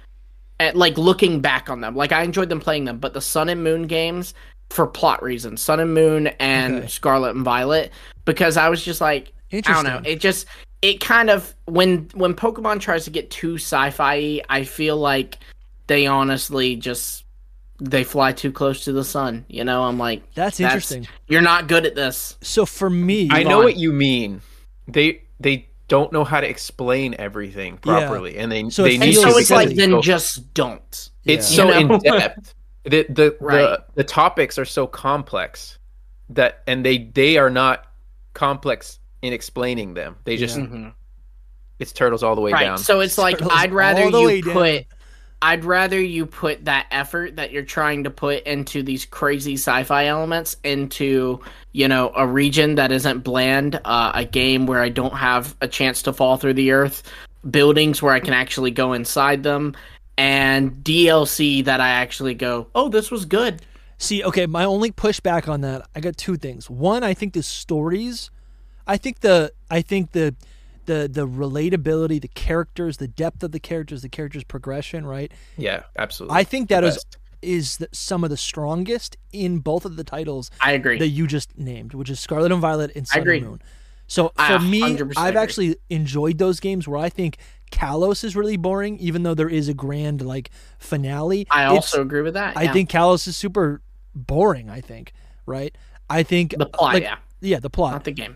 At, like looking back on them, like I enjoyed them playing them, but the Sun and Moon games for plot reasons, Sun and Moon and Okay. Scarlet and Violet, because I was just like, I don't know, it just it kind of when when Pokemon tries to get too sci-fi, I feel like they honestly just they fly too close to the sun. You know, I'm like, That's interesting. You're not good at this. So for me, I know on. what you mean. They they don't know how to explain everything Yeah. properly, and they So they need so to it's like then just don't. it's Yeah. so You know? in depth. The the, Right. the the topics are so complex that and they they are not complex in explaining them. They just Yeah. Mhm. it's turtles all the way Right. down. So it's like Turtles I'd rather all the way you down. put I'd rather you put that effort that you're trying to put into these crazy sci-fi elements into, you know, a region that isn't bland, uh, a game where I don't have a chance to fall through the earth, buildings where I can actually go inside them, and DLC that I actually go, "Oh, this was good." See, okay, my only pushback on that, I got two things. One, I think the stories, I think the, I think the, the, the relatability, the characters, the depth of the characters, the characters' progression, right? yeah, absolutely. I think that The is best. is the, some of the strongest in both of the titles I agree. that you just named, which is Scarlet and Violet and Sun agree. and Moon. So I for me, 100% I've actually enjoyed those games where I think Kalos is really boring, even though there is a grand like finale. I It's- also agree with that. I think Kalos is super boring. I think, right? I think the plot, like, yeah, yeah, the plot. not the game.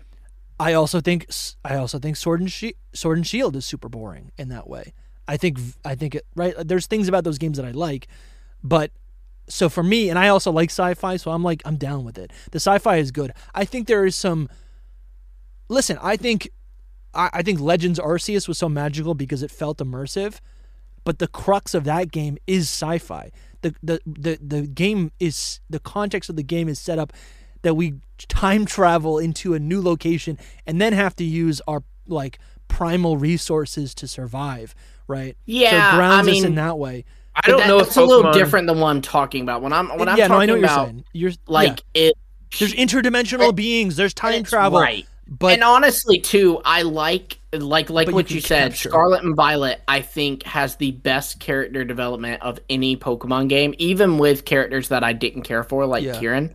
I also think I also think Sword and Sword and Shield is super boring in that way. I think I think it right. There's things about those games that I like, but so for me, and I also like sci-fi, so I'm like I'm down with it. The sci-fi is good. I think there is some. Listen, I think I, I think Legends Arceus was so magical because it felt immersive, but the crux of that game is sci-fi. The, the the the game is the context of the game is set up that we time travel into a new location and then have to use our like primal resources to survive, right? Yeah, so it grounds I us in mean- that way. I don't that- know It's that's a little different than what I'm talking about. When I'm when I'm yeah, no, I talking know what you're about saying. You're like yeah. it there's interdimensional beings, there's time travel, right. But and honestly too i like like like But you what you, said capture- scarlet and violet i think has the best character development of any pokemon game even with characters that i didn't care for like Yeah. kieran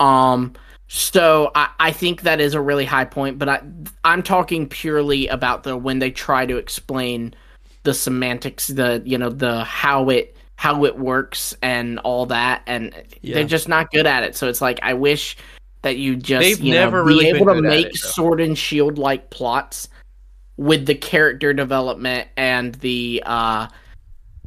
um so I, I think that is a really high point but i i'm talking purely about the when they try to explain the semantics the you know the how it how it works and all that and Yeah. they're just not good at it so it's like i wish that you just They've you never know, really be been able to make it, sword and shield like plots with the character development and the uh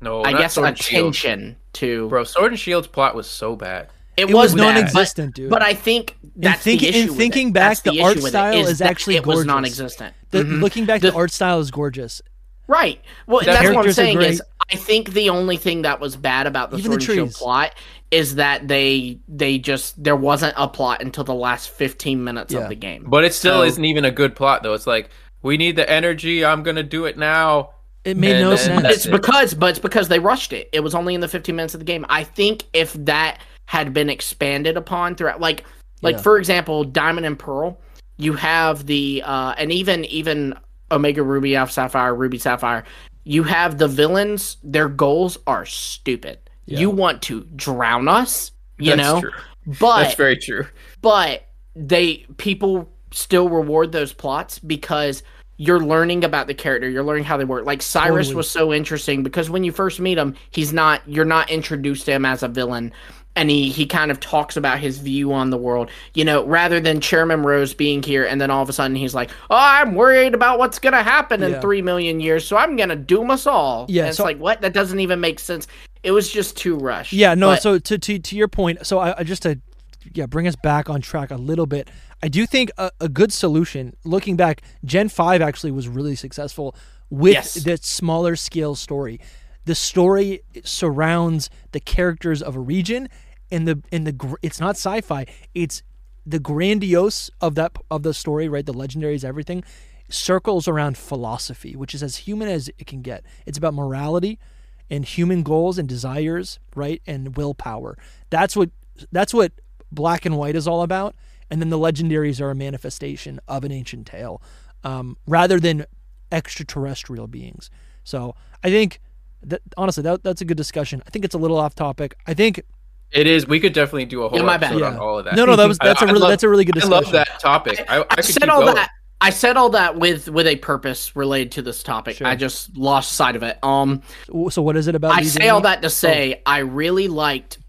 No, i guess Sword and Shield. attention to Bro, Sword and Shield's plot was so bad. it, it was, was, non-existent, dude. but, but i think that's think- the in issue with thinking it. back, That's the art issue with it, style is that actually it was non-existent the, Mhm. looking back, The- the, art style is gorgeous. Right. Well, The that's what I'm saying is I think the only thing that was bad about the Even the Sword and Shield plot is that they they just there wasn't a plot until the last 15 minutes Yeah. of the game. But it still So- isn't even a good plot though. It's like we need the energy. I'm gonna do it now. It made And no sense. that's it's it. because but it's because they rushed it. It was only in the 15 minutes of the game. I think if that had been expanded upon throughout like like Yeah. for example, Diamond and Pearl, you have the uh and even even Omega Ruby Alpha Sapphire, Ruby Sapphire, you have the villains, their goals are stupid. Yeah. You want to drown us, you That's know? true. But That's very true. but they people still reward those plots because you're learning about the character you're learning how they work like cyrus Totally. was so interesting because when you first meet him he's not you're not introduced to him as a villain and he he kind of talks about his view on the world you know rather than chairman rose being here and then all of a sudden he's like oh i'm worried about what's gonna happen in Yeah. three million years so i'm gonna doom us all Yeah, And it's so- like what that doesn't even make sense it was just too rushed Yeah, no. But- so to, to to your point, so I, I just to yeah bring us back on track a little bit. I do think a, a good solution, looking back, Gen Five actually was really successful with Yes. the smaller scale story. The story surrounds the characters of a region, and the and the it's not sci-fi. It's the grandiose of that of the story, right? The legendaries, everything circles around philosophy, which is as human as it can get. It's about morality and human goals and desires, right? And willpower. That's what that's what black and white is all about. And then the legendaries are a manifestation of an ancient tale, um, rather than extraterrestrial beings. So I think that honestly, that, that's a good discussion. I think it's a little off topic. I think It is. We could definitely do a whole Yeah, my bad. episode on all of that. no, no, that was that's a I really love- that's a really good discussion. I love that topic. I, I, I could said keep all going. that. I said all that with with a purpose related to this topic. Sure. I just lost sight of it. Um, So what is it about? I say all that to say I really liked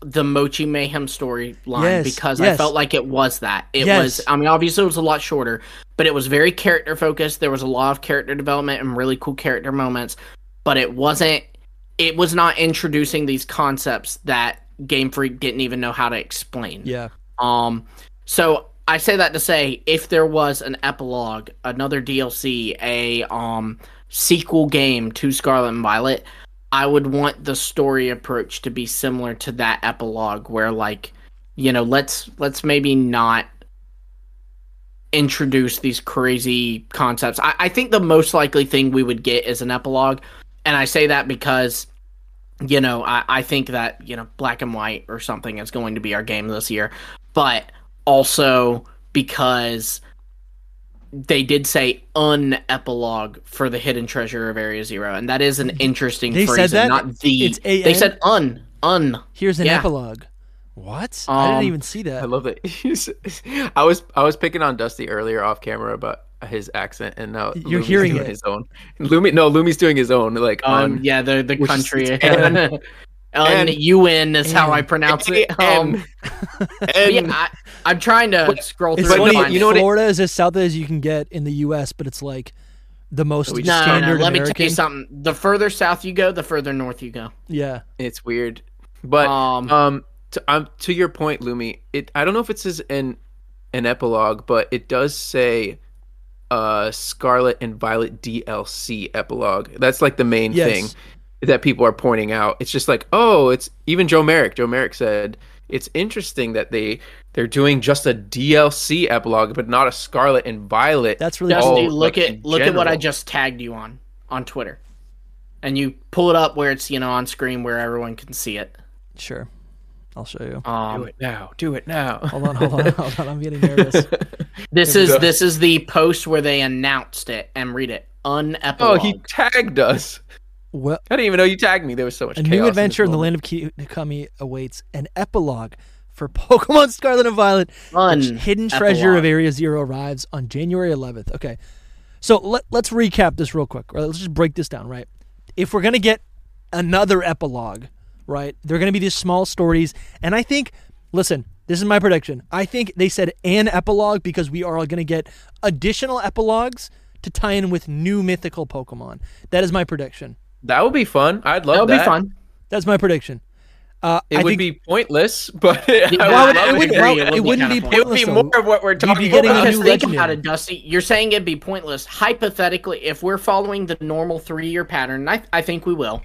the Mochi Mayhem storyline Yes, because I felt like it was that. It Yes. was. I mean, obviously it was a lot shorter, but it was very character focused. There was a lot of character development and really cool character moments, but it wasn't. It was not introducing these concepts that Game Freak didn't even know how to explain. Yeah, Um, so I say that to say, if there was an epilogue, another DLC, a um sequel game to Scarlet and Violet, I would want the story approach to be similar to that epilogue, where like, you know, let's let's maybe not introduce these crazy concepts. I, I think the most likely thing we would get is an epilogue, and I say that because you know, I, I think that, you know, black and white or something is going to be our game this year. But also because they did say un epilogue for the hidden treasure of Area Zero. And that is an interesting They said that? Not the It's A-N? they said un. Un. here's an Yeah. epilogue. What? I Um, didn't even see that. I love it. I was I was picking on Dusty earlier off camera about his accent, and now You're Lumi's hearing doing it. his own. Lumi, no, Lumi's doing his own. Like Um, on yeah, the the which is- country. Un UN is how I pronounce it. Um, and, yeah, I, I'm trying to scroll through. But funny. you know what Florida is as south as you can get in the U.S., but it's like the most No, no, standard no. Let me tell you something. The further south you go, the further north you go. Yeah, it's weird. But Um, um, to, um, to your point, Lumi, it I don't know if it says an an epilogue, but it does say uh Scarlet and Violet DLC epilogue. That's like the main Yes. thing that people are pointing out. It's just like, oh, it's even Joe Merrick. Joe Merrick said it's interesting that they they're doing just a DLC epilogue, but not a Scarlet and Violet. that's really Dusty, Oh, cool. look like, at in look at what I just tagged you on on Twitter, and you pull it up where it's you know on screen where everyone can see it. Sure, I'll show you. do Um, it now. Do it now. Hold on, hold on, hold on. I'm getting nervous. this is this is the post where they announced it and read it. Un Oh, he tagged us. Well, I didn't even know you tagged me. There was so much. a chaos new adventure in the land of Kami awaits. An epilogue for Pokemon Scarlet and Violet. Un The hidden treasure of Area Zero arrives on January 11th. Okay, so let, let's recap this real quick. Right? Let's just break this down. Right, if we're gonna get another epilogue, right, they're gonna be these small stories, and I think, listen, this is my prediction. I think they said an epilogue because we are all gonna get additional epilogues to tie in with new mythical Pokemon. That is my prediction. That would be fun. I'd love That would that. be fun. That's my prediction. Uh, It I would think, be pointless, but I would Well, love it, would would, agree, well, it would it be wouldn't be fun. It would pointless. be though. more of what we're talking getting about. Because new think legendary. about it, Dusty. You're saying it'd be pointless. Hypothetically, if we're following the normal three-year pattern, and I, I think we will.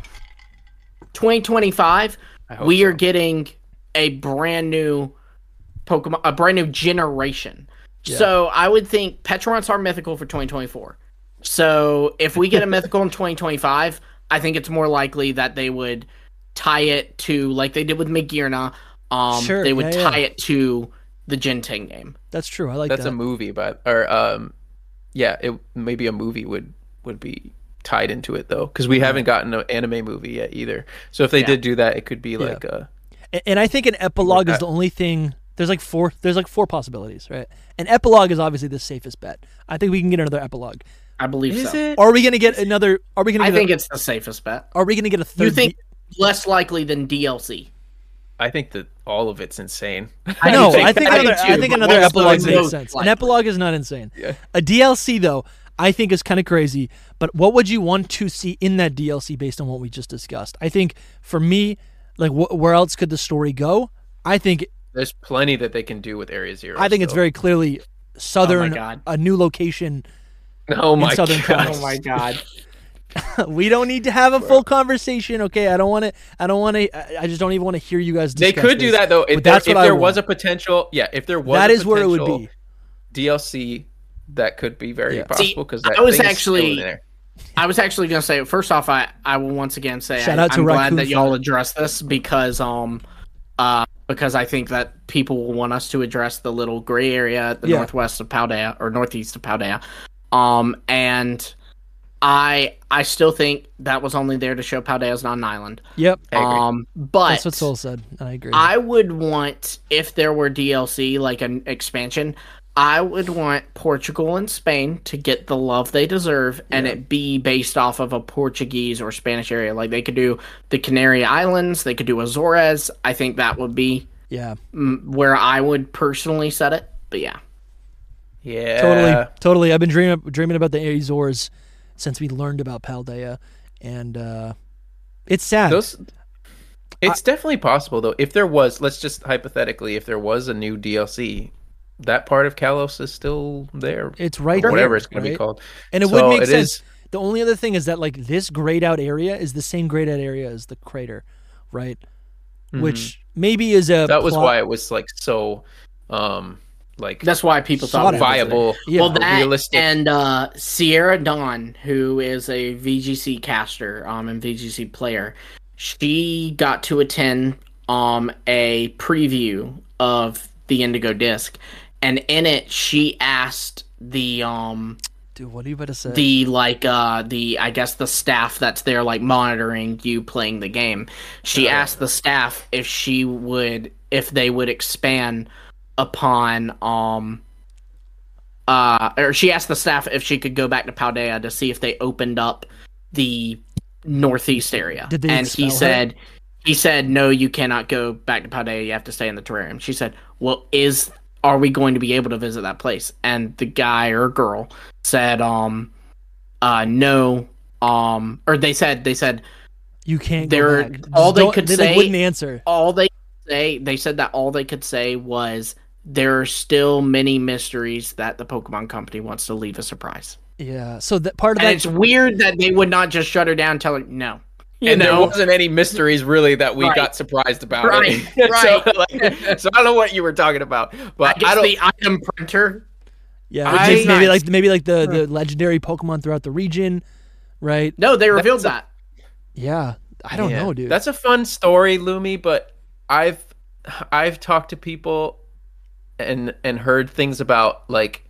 2025, we so. are getting a brand new Pokemon, a brand new generation. So I would think Pecharunt's are mythical for 2024. So if we get a mythical in 2025, I think it's more likely that they would tie it to like they did with Magearna. Um, Sure, they would yeah, yeah. tie it to the Genting game. That's true. I like that. That's that. a movie, but or um, yeah, it maybe a movie would would be tied into it though, because we haven't gotten an anime movie yet either. So if they Yeah. did do that, it could be like a A- and I think an epilogue is the only thing. There's like four. There's like four possibilities, right? An epilogue is obviously the safest bet. I think we can get another epilogue. I believe so. it? Are we gonna get another? Are we gonna? I think a, it's the safest bet. Are we gonna get a third? You think D- less likely than DLC? I think that all of it's insane. I know. I think I another. too, I think another epilogue most makes sense. An epilogue is not insane. Yeah. A DLC though, I think is kind of crazy. But what would you want to see in that DLC based on what we just discussed? I think for me, like wh- where else could the story go? I think There's plenty that they can do with Area Zero. I think it's very clearly oh southern, God. a new location. Oh my Southern god! Oh my god! we don't need to have a full conversation, okay? I don't want to. I don't want to. I I just don't even want to hear you guys. They discuss could do that though. If But there, that's if what I there was want. a potential, yeah. If there was That a is where it would be. DLC, that could be very Yeah. possible because I was actually- there. I was actually gonna say first off, I I will once again say Shout I, out to I'm glad that y'all Fun. address this because um uh because I think that people will want us to address the little gray area at the Yeah. northwest of Paldea or northeast of Paldea, um and I I still think that was only there to show Paldea's not an island. Yep, Um, but that's what Soul said. I agree. I would want if there were DLC like an expansion, I would want Portugal and Spain to get the love they deserve and it be based off of a Portuguese or Spanish area. Like they could do the Canary Islands, they could do Azores. I think that would be yeah, mm, where I would personally set it. But yeah. Yeah, totally, totally. I've been dreaming dreaming about the Azores since we learned about Paldea, and uh, it's sad. Those. It's definitely possible though. If there was, let's just hypothetically, if there was a new DLC, that part of Kalos is still there. it's right or whatever there, it's going to be called. and it So would make it sense. is- The only other thing is that like this grayed out area is the same grayed out area as the crater, right? Which maybe is a Mm-hmm. That was plot- why it was like so, um, like That's why people Sought thought after. viable. Yeah. well, that realistic. and uh, Sierra Dawn, who is a VGC caster um, and VGC player, she got to attend um, a preview of the Indigo Disc, and in it she asked the um Dude, what are you about to say? the like uh the I guess the staff that's there like monitoring you playing the game. She asked the staff if she would if they would expand upon um uh or she asked the staff if she could go back to Paldea to see if they opened up the northeast area. Did they and he her? said he said no you cannot go back to Paldea you have to stay in the Terarium. She said, "Well, is are we going to be able to visit that place?" And the guy or girl said um uh no um or they said they said you can't. they're- all they could they, say- wouldn't answer. all they say they said that all they could say was there are still many mysteries that the Pokemon company wants to leave a surprise. Yeah. So that part of And that it's weird that they would not just shut her down and tell her no. You and there wasn't any mysteries really that we Right. got surprised about. Right, right. so, like, so I don't know what you were talking about, I but guess I, don't. the item printer. Yeah, I- maybe, maybe Nice. like maybe like the the legendary Pokemon throughout the region, right? No, they revealed That's that. Yeah, I don't Yeah. know, dude. That's a fun story, Lumi, but I've I've talked to people and and heard things about like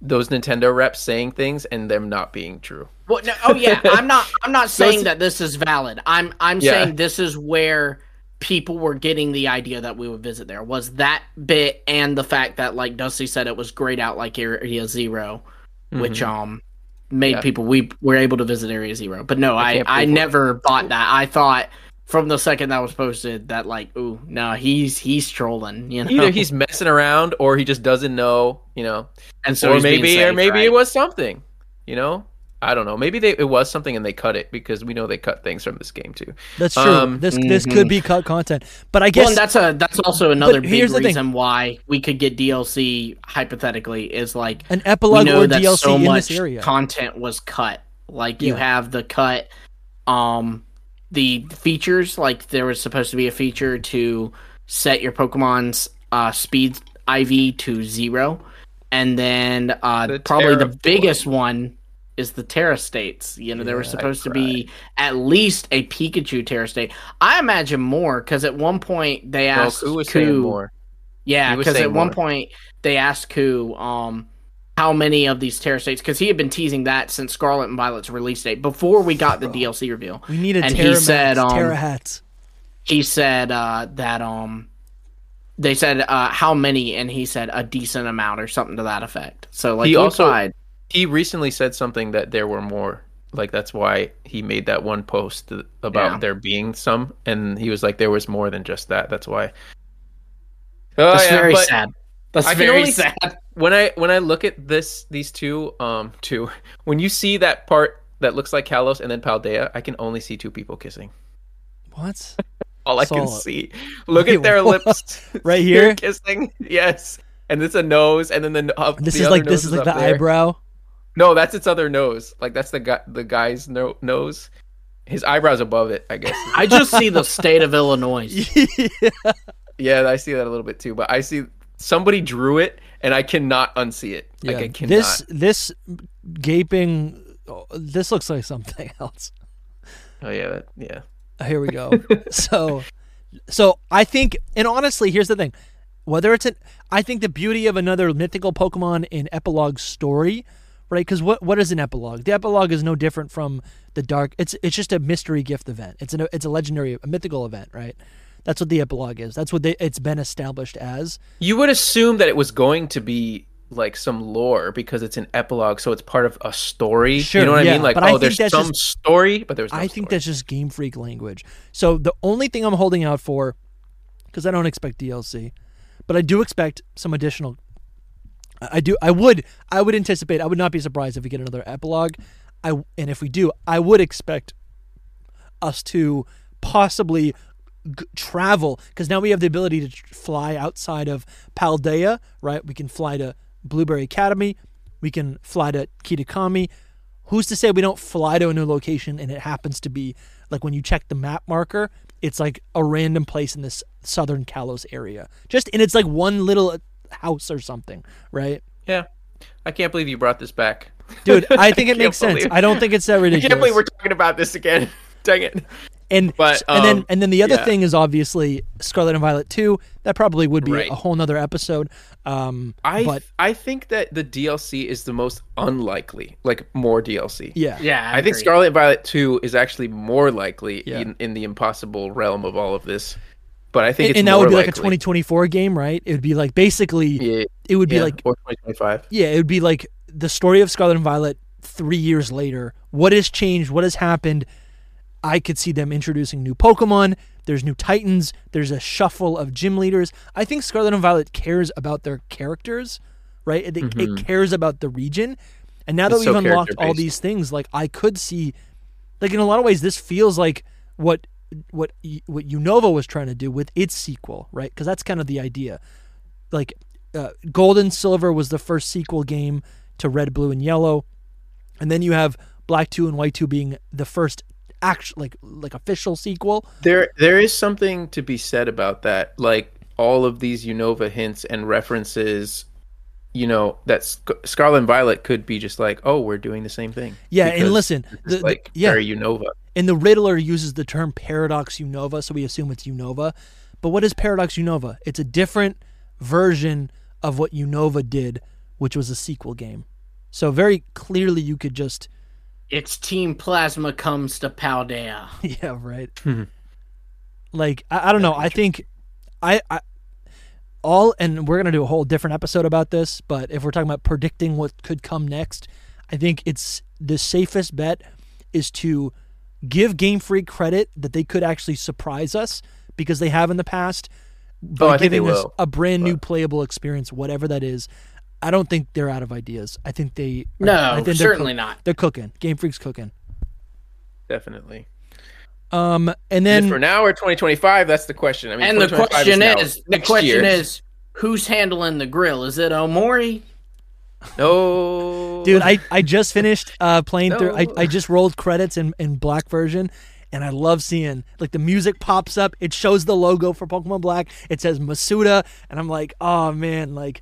those Nintendo reps saying things and them not being true. Well, no, oh yeah, I'm not. I'm not saying it's- that this is valid. I'm. I'm Yeah. saying this is where people were getting the idea that we would visit there. Was that bit and the fact that, like Dusty said, it was grayed out like Area 0 which um made Yeah. people we were able to visit Area Zero. But no, I I it. never bought that. I thought from the second that was posted that like, ooh, no, he's he's trolling. You know, Either he's messing around or he just doesn't know, you know. and so or he's being maybe or maybe right? it was something, you know. I don't know. Maybe they, it was something and they cut it because we know they cut things from this game too. That's true. um, this this could be cut content, but I guess Well, that's a that's also another big here's the thing. reason why we could get DLC hypothetically is like an we epilogue know or that DLC so in much this area. content was cut. Like you have the cut, um, the features. Like there was supposed to be a feature to set your Pokemon's uh, speed IV to zero, and then uh, The probably the biggest one is the Tera states. You know, there was supposed to be at least a Pikachu Tera state. I imagine more because at one point they asked who Ku- more? Yeah, because at one point they asked Ku um how many of these Tera states because he had been teasing that since Scarlet and Violet's release date before we got the DLC reveal. We need a And he said, mats, um, Tera hats. He said uh, that um they said uh, how many and he said a decent amount or something to that effect. So like He he also- implied- He recently said something that there were more. Like that's why he made that one post about Yeah. there being some, and he was like, there was more than just that. That's why. Oh, that's yeah, very but sad. That's I can very only- sad. When I when I look at this, these two, um, two, when you see that part that looks like Kalos and then Paldea, I can only see two people kissing. What? All I can Solid. see. Look Wait, at their what? lips Right They're here? kissing. Yes, and it's a nose, and then the uh, This the is like this is like the there. eyebrow. No, that's its other nose. Like that's the guy, the guy's no- nose. His eyebrows above it, I guess. I just see the state of Illinois. yeah, I see that a little bit too. But I see somebody drew it, and I cannot unsee it. Like I cannot. this this gaping. oh, This looks like something else. Oh yeah, that, yeah. Uh, here we go. so, so I think, and honestly, here's the thing: whether it's an, I think the beauty of another mythical Pokemon in epilogue story, right? Because what what is an epilogue? The epilogue is no different from the dark. It's it's just a mystery gift event. It's an it's a legendary, a mythical event, right? That's what the epilogue is. That's what they, it's been established as. You would assume that it was going to be like some lore because it's an epilogue, so it's part of a story. Sure, you know what yeah, I mean? Like, oh, there's some just- story, but there's. No I think story. that's just Game Freak language. So the only thing I'm holding out for, because I don't expect DLC, but I do expect some additional. I I do. I would. I would anticipate. I would not be surprised if we get another epilogue. I and if we do, I would expect us to possibly g- travel because now we have the ability to tr- fly outside of Paldea, right? We can fly to Blueberry Academy, we can fly to Kitakami. Who's to say we don't fly to a new location and it happens to be like when you check the map marker, it's like a random place in this southern Kalos area. Just and it's like one little uh, house or something, right? Yeah, I can't believe you brought this back, Dude, I think it can't makes sense. I don't think it's that I ridiculous. can't believe we're talking about this again. Dang it! And But, and then um, and then the other yeah. thing is obviously Scarlet and Violet 2. That probably would be Right. a whole nother episode. Um I but I think that the DLC is the most unlikely, like more DLC. yeah. Yeah, I, think. Scarlet and Violet 2 is actually more likely Yeah. in, in the impossible realm of all of this. But I think And, it's and that more would be like a 2024 game, right? It would be like basically Yeah, it would be yeah, like or 2025. yeah, it would be like the story of Scarlet and Violet 3 years later. What has changed? What has happened? I could see them introducing new Pokemon. There's new Titans. There's a shuffle of gym leaders. I think Scarlet and Violet cares about their characters, right? It, it cares about the region. And now that Mm-hmm. It's we've so unlocked all these things, like I could see, like in a lot of ways, this feels like what what what Unova was trying to do with its sequel, right? Because that's kind of the idea. Like uh, Gold and Silver was the first sequel game to Red, Blue, and Yellow, and then you have Black Two and White Two being the first actual like like official sequel. There, there is something to be said about that. Like all of these Unova hints and references, you know, that Sc- Scarlet and Violet could be just like, oh, we're doing the same thing. Yeah, and listen, the- the- like yeah. very Unova. And the Riddler uses the term Paradox Unova, so we assume it's Unova. But what is Paradox Unova? It's a different version of what Unova did, which was a sequel game. So very clearly, you could just It's Team Plasma comes to Paldea. yeah, right. Hmm. like I, I don't know. I think I, I all and we're gonna do a whole different episode about this. But if we're talking about predicting what could come next, I think it's the safest bet is to give Game Freak credit that they could actually surprise us because they have in the past by Oh, I think they giving us will, a brand new playable experience, whatever that is. I don't think they're out of ideas. I think they I No, think certainly cook- not. They're cooking. Game Freak's cooking. Definitely. Um, and Is it then for now or 2025? That's the question. I mean, And the question now. is, the question year. is, who's handling the grill? Is it Omori? no, dude i i just finished uh playing through I, I just rolled credits in in black version and i love seeing like the music pops up it shows the logo for pokemon black it says masuda and i'm like oh man like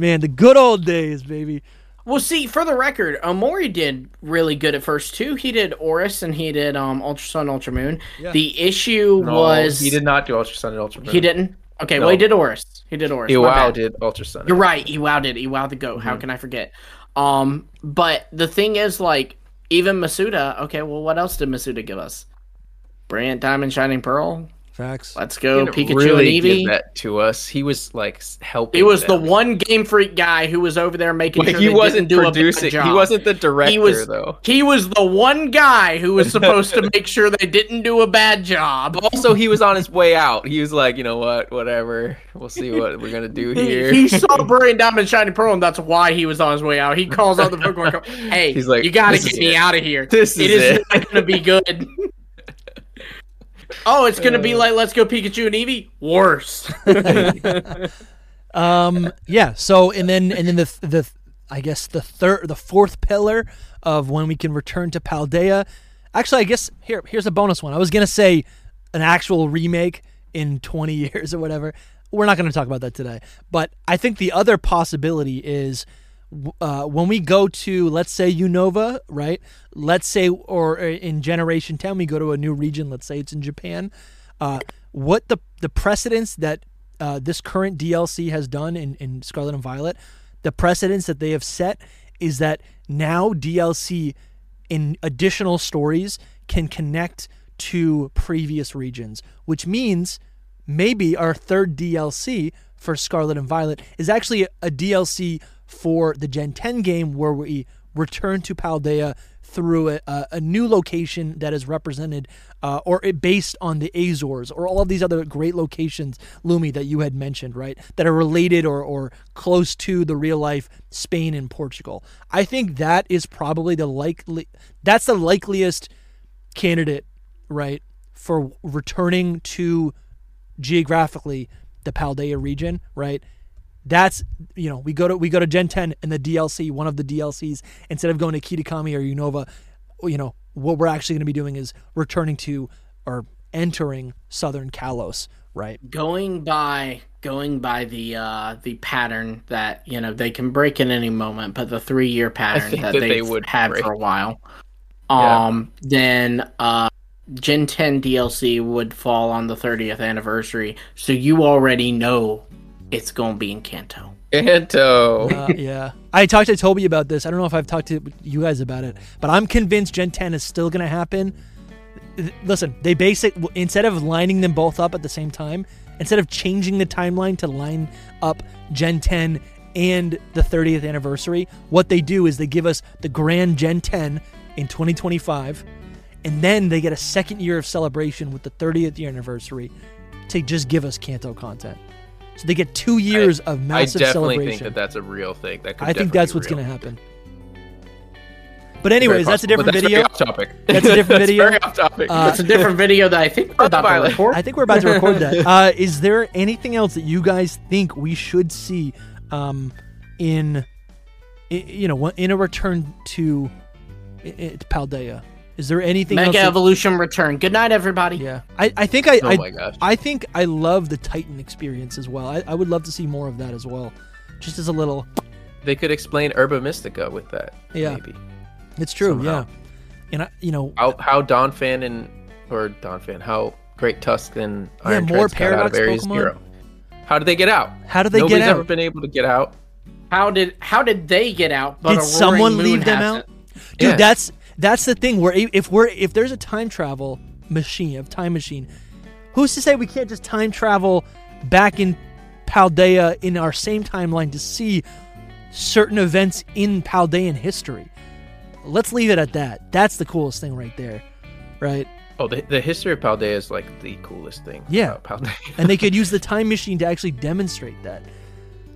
man the good old days baby Well, see, for the record, Omori did really good at first too. He did ORAS and he did um Ultra Sun, Ultra Moon. Yeah. The issue No, was he did not do Ultra Sun and Ultra Moon. He didn't. Okay, No. well he did ORAS. He did ORAS. my Iwao did Ultra Sun. You're right. Iwao did. Iwao the goat. How Mhm. can I forget? Um, but the thing is, like, even Masuda. Okay, well, what else did Masuda give us? Brilliant Diamond, Shining Pearl. Facts. Let's go, didn't Pikachu really and Eevee. give that to us. He was like helping. He was the one Game Freak guy who was over there making Like, sure he they wasn't didn't do producing. a bad job. He wasn't the director he was- though. He was the one guy who was supposed to make sure they didn't do a bad job. Also, he was on his way out. He was like, you know what, whatever. We'll see what we're gonna do here. he saw Brilliant Diamond, Shining Pearl, and that's why he was on his way out. He calls out the Pokemon. Hey, He's like, you got to get me it. out of here. This it is is it." not going to be good. Oh, it's going to be like Let's Go Pikachu and Eevee. Worse. Um, yeah. So and then and then the the I guess the third the fourth pillar of when we can return to Paldea. Actually, I guess here here's a bonus one. I was gonna say an actual remake in 20 years or whatever. We're not going to talk about that today. But I think the other possibility is uh, when we go to, let's say, Unova, right? Let's say, or uh, in Generation 10, we go to a new region. Let's say it's in Japan. Uh, what the the precedence that uh, this current DLC has done in, in Scarlet and Violet, the precedence that they have set is that now DLC in additional stories can connect to previous regions, which means maybe our third DLC for Scarlet and Violet is actually a DLC for the Gen 10 game where we return to Paldea through a, a, new location that is represented uh, or based on the Azores or all of these other great locations, Lumi, that you had mentioned, right? That are related or, or close to the real life Spain and Portugal. I think that is probably the likely, that's the likeliest candidate, right, for returning to geographically the Paldea region, right? That's you know we go to we go to Gen 10 and the DLC, one of the DLCs, instead of going to Kitakami or Unova, you know what we're actually going to be doing is returning to or entering Southern Kalos, right? going by going by the uh the pattern that you know they can break at any moment but the three year pattern that, that they they've would had break. for a while Yeah. um then uh gen 10 dlc would fall on the 30th anniversary so you already know it's gonna be in kanto Kanto. Uh, yeah, I talked to Toby about this. I don't know if I've talked to you guys about it, but I'm convinced Gen 10 is still going to happen. Listen, they basic instead of lining them both up at the same time, instead of changing the timeline to line up Gen 10 and the 30th anniversary, what they do is they give us the grand Gen 10 in 2025, and then they get a second year of celebration with the 30th year anniversary to just give us Kanto content. So they get two years of massive celebration. I massive definitely celebration. think that that's a real thing. That could I think that's what's going to happen. But anyways, that's a different but video. That's very off topic. That's a different video. very off topic. Uh, it's a different video that i think we're about to record I think we're about to record that. Uh, is there anything else that you guys think we should see um, in, i- you know, in a return to i- i- to Paldea? Is there anything else? mega that- evolution return good night everybody yeah, I, I think I, oh I, my gosh. I think I love the Titan experience as well. I, I would love to see more of that as well, just as a little. They could explain Herba Mystica with that. Yeah. Maybe. It's true, Somehow. yeah. And I, you know, How how Fan and or Donphan how Great Tusk and Yeah, more Treads got out of Paradox Area Pokemon. Zero. How did they get out? how did they Nobody's get out? ever been able to get out. how did how did they get out but Did someone Moon leave them hasn't? out? Dude, Yeah. that's that's the thing. Where if we're if there's a time travel machine, a time machine, who's to say we can't just time travel back in Paldea in our same timeline to see certain events in Paldean history? Let's leave it at that. That's the coolest thing right there, right? Oh, the, the history of Paldea is like the coolest thing. Yeah. And they could use the time machine to actually demonstrate that,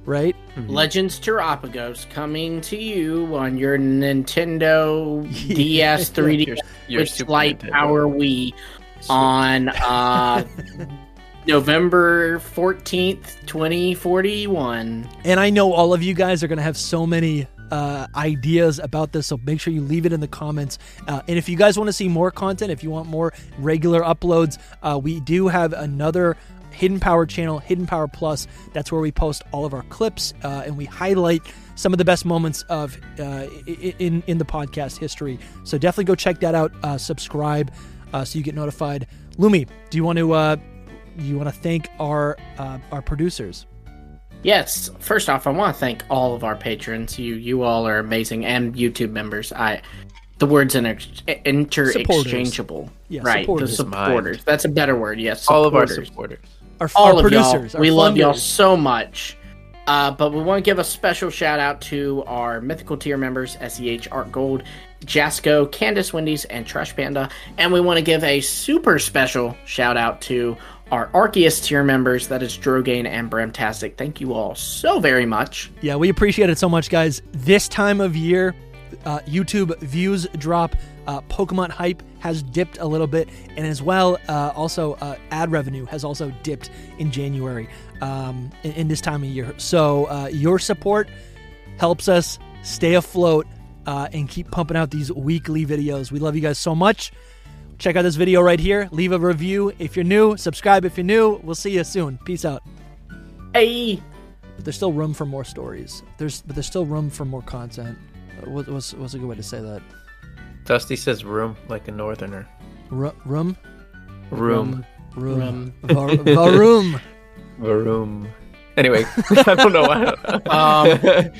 right? Legends Terapagos coming to you on your Nintendo DS 3D Your- your with Super Light Nintendo. Power Wii on uh, November 14th, 2041. And I know all of you guys are going to have so many uh, ideas about this, so make sure you leave it in the comments. Uh, and if you guys want to see more content, if you want more regular uploads, uh, we do have another Hidden Power channel, Hidden Power Plus. That's where we post all of our clips uh, and we highlight some of the best moments of uh, in in the podcast history. So definitely go check that out. Uh, subscribe uh, so you get notified. Lumi, do you want to uh, you want to thank our uh, our producers? Yes. First off, I want to thank all of our patrons. You you all are amazing, and YouTube members. I the words inter interchangeable. Yeah, right. supporters. The supporters. That's a better word. Yes. All of our supporters. Our, all our of producers. y'all. We love y'all so much. Uh, but we want to give a special shout out to our mythical tier members: SEH Art Gold, Jasco, Candace Wendy's, and Trash Panda. And we want to give a super special shout out to our Arceus tier members. That is Drogain and Bramtastic. Thank you all so very much. Yeah, we appreciate it so much, guys. This time of year, uh, YouTube views drop. Uh, Pokemon hype has dipped a little bit, and as well, uh, also uh, ad revenue has also dipped in January um, in, in this time of year. So uh, your support helps us stay afloat uh, and keep pumping out these weekly videos. We love you guys so much. Check out this video right here. Leave a review if you're new. Subscribe if you're new. We'll see you soon. Peace out. Hey. But there's still room for more stories. There's but there's still room for more content. What, what's what's a good way to say that? Dusty says room like a northerner. Ru- room, Room. room, Room. Va- va- room. Room. Anyway, I don't know. Um,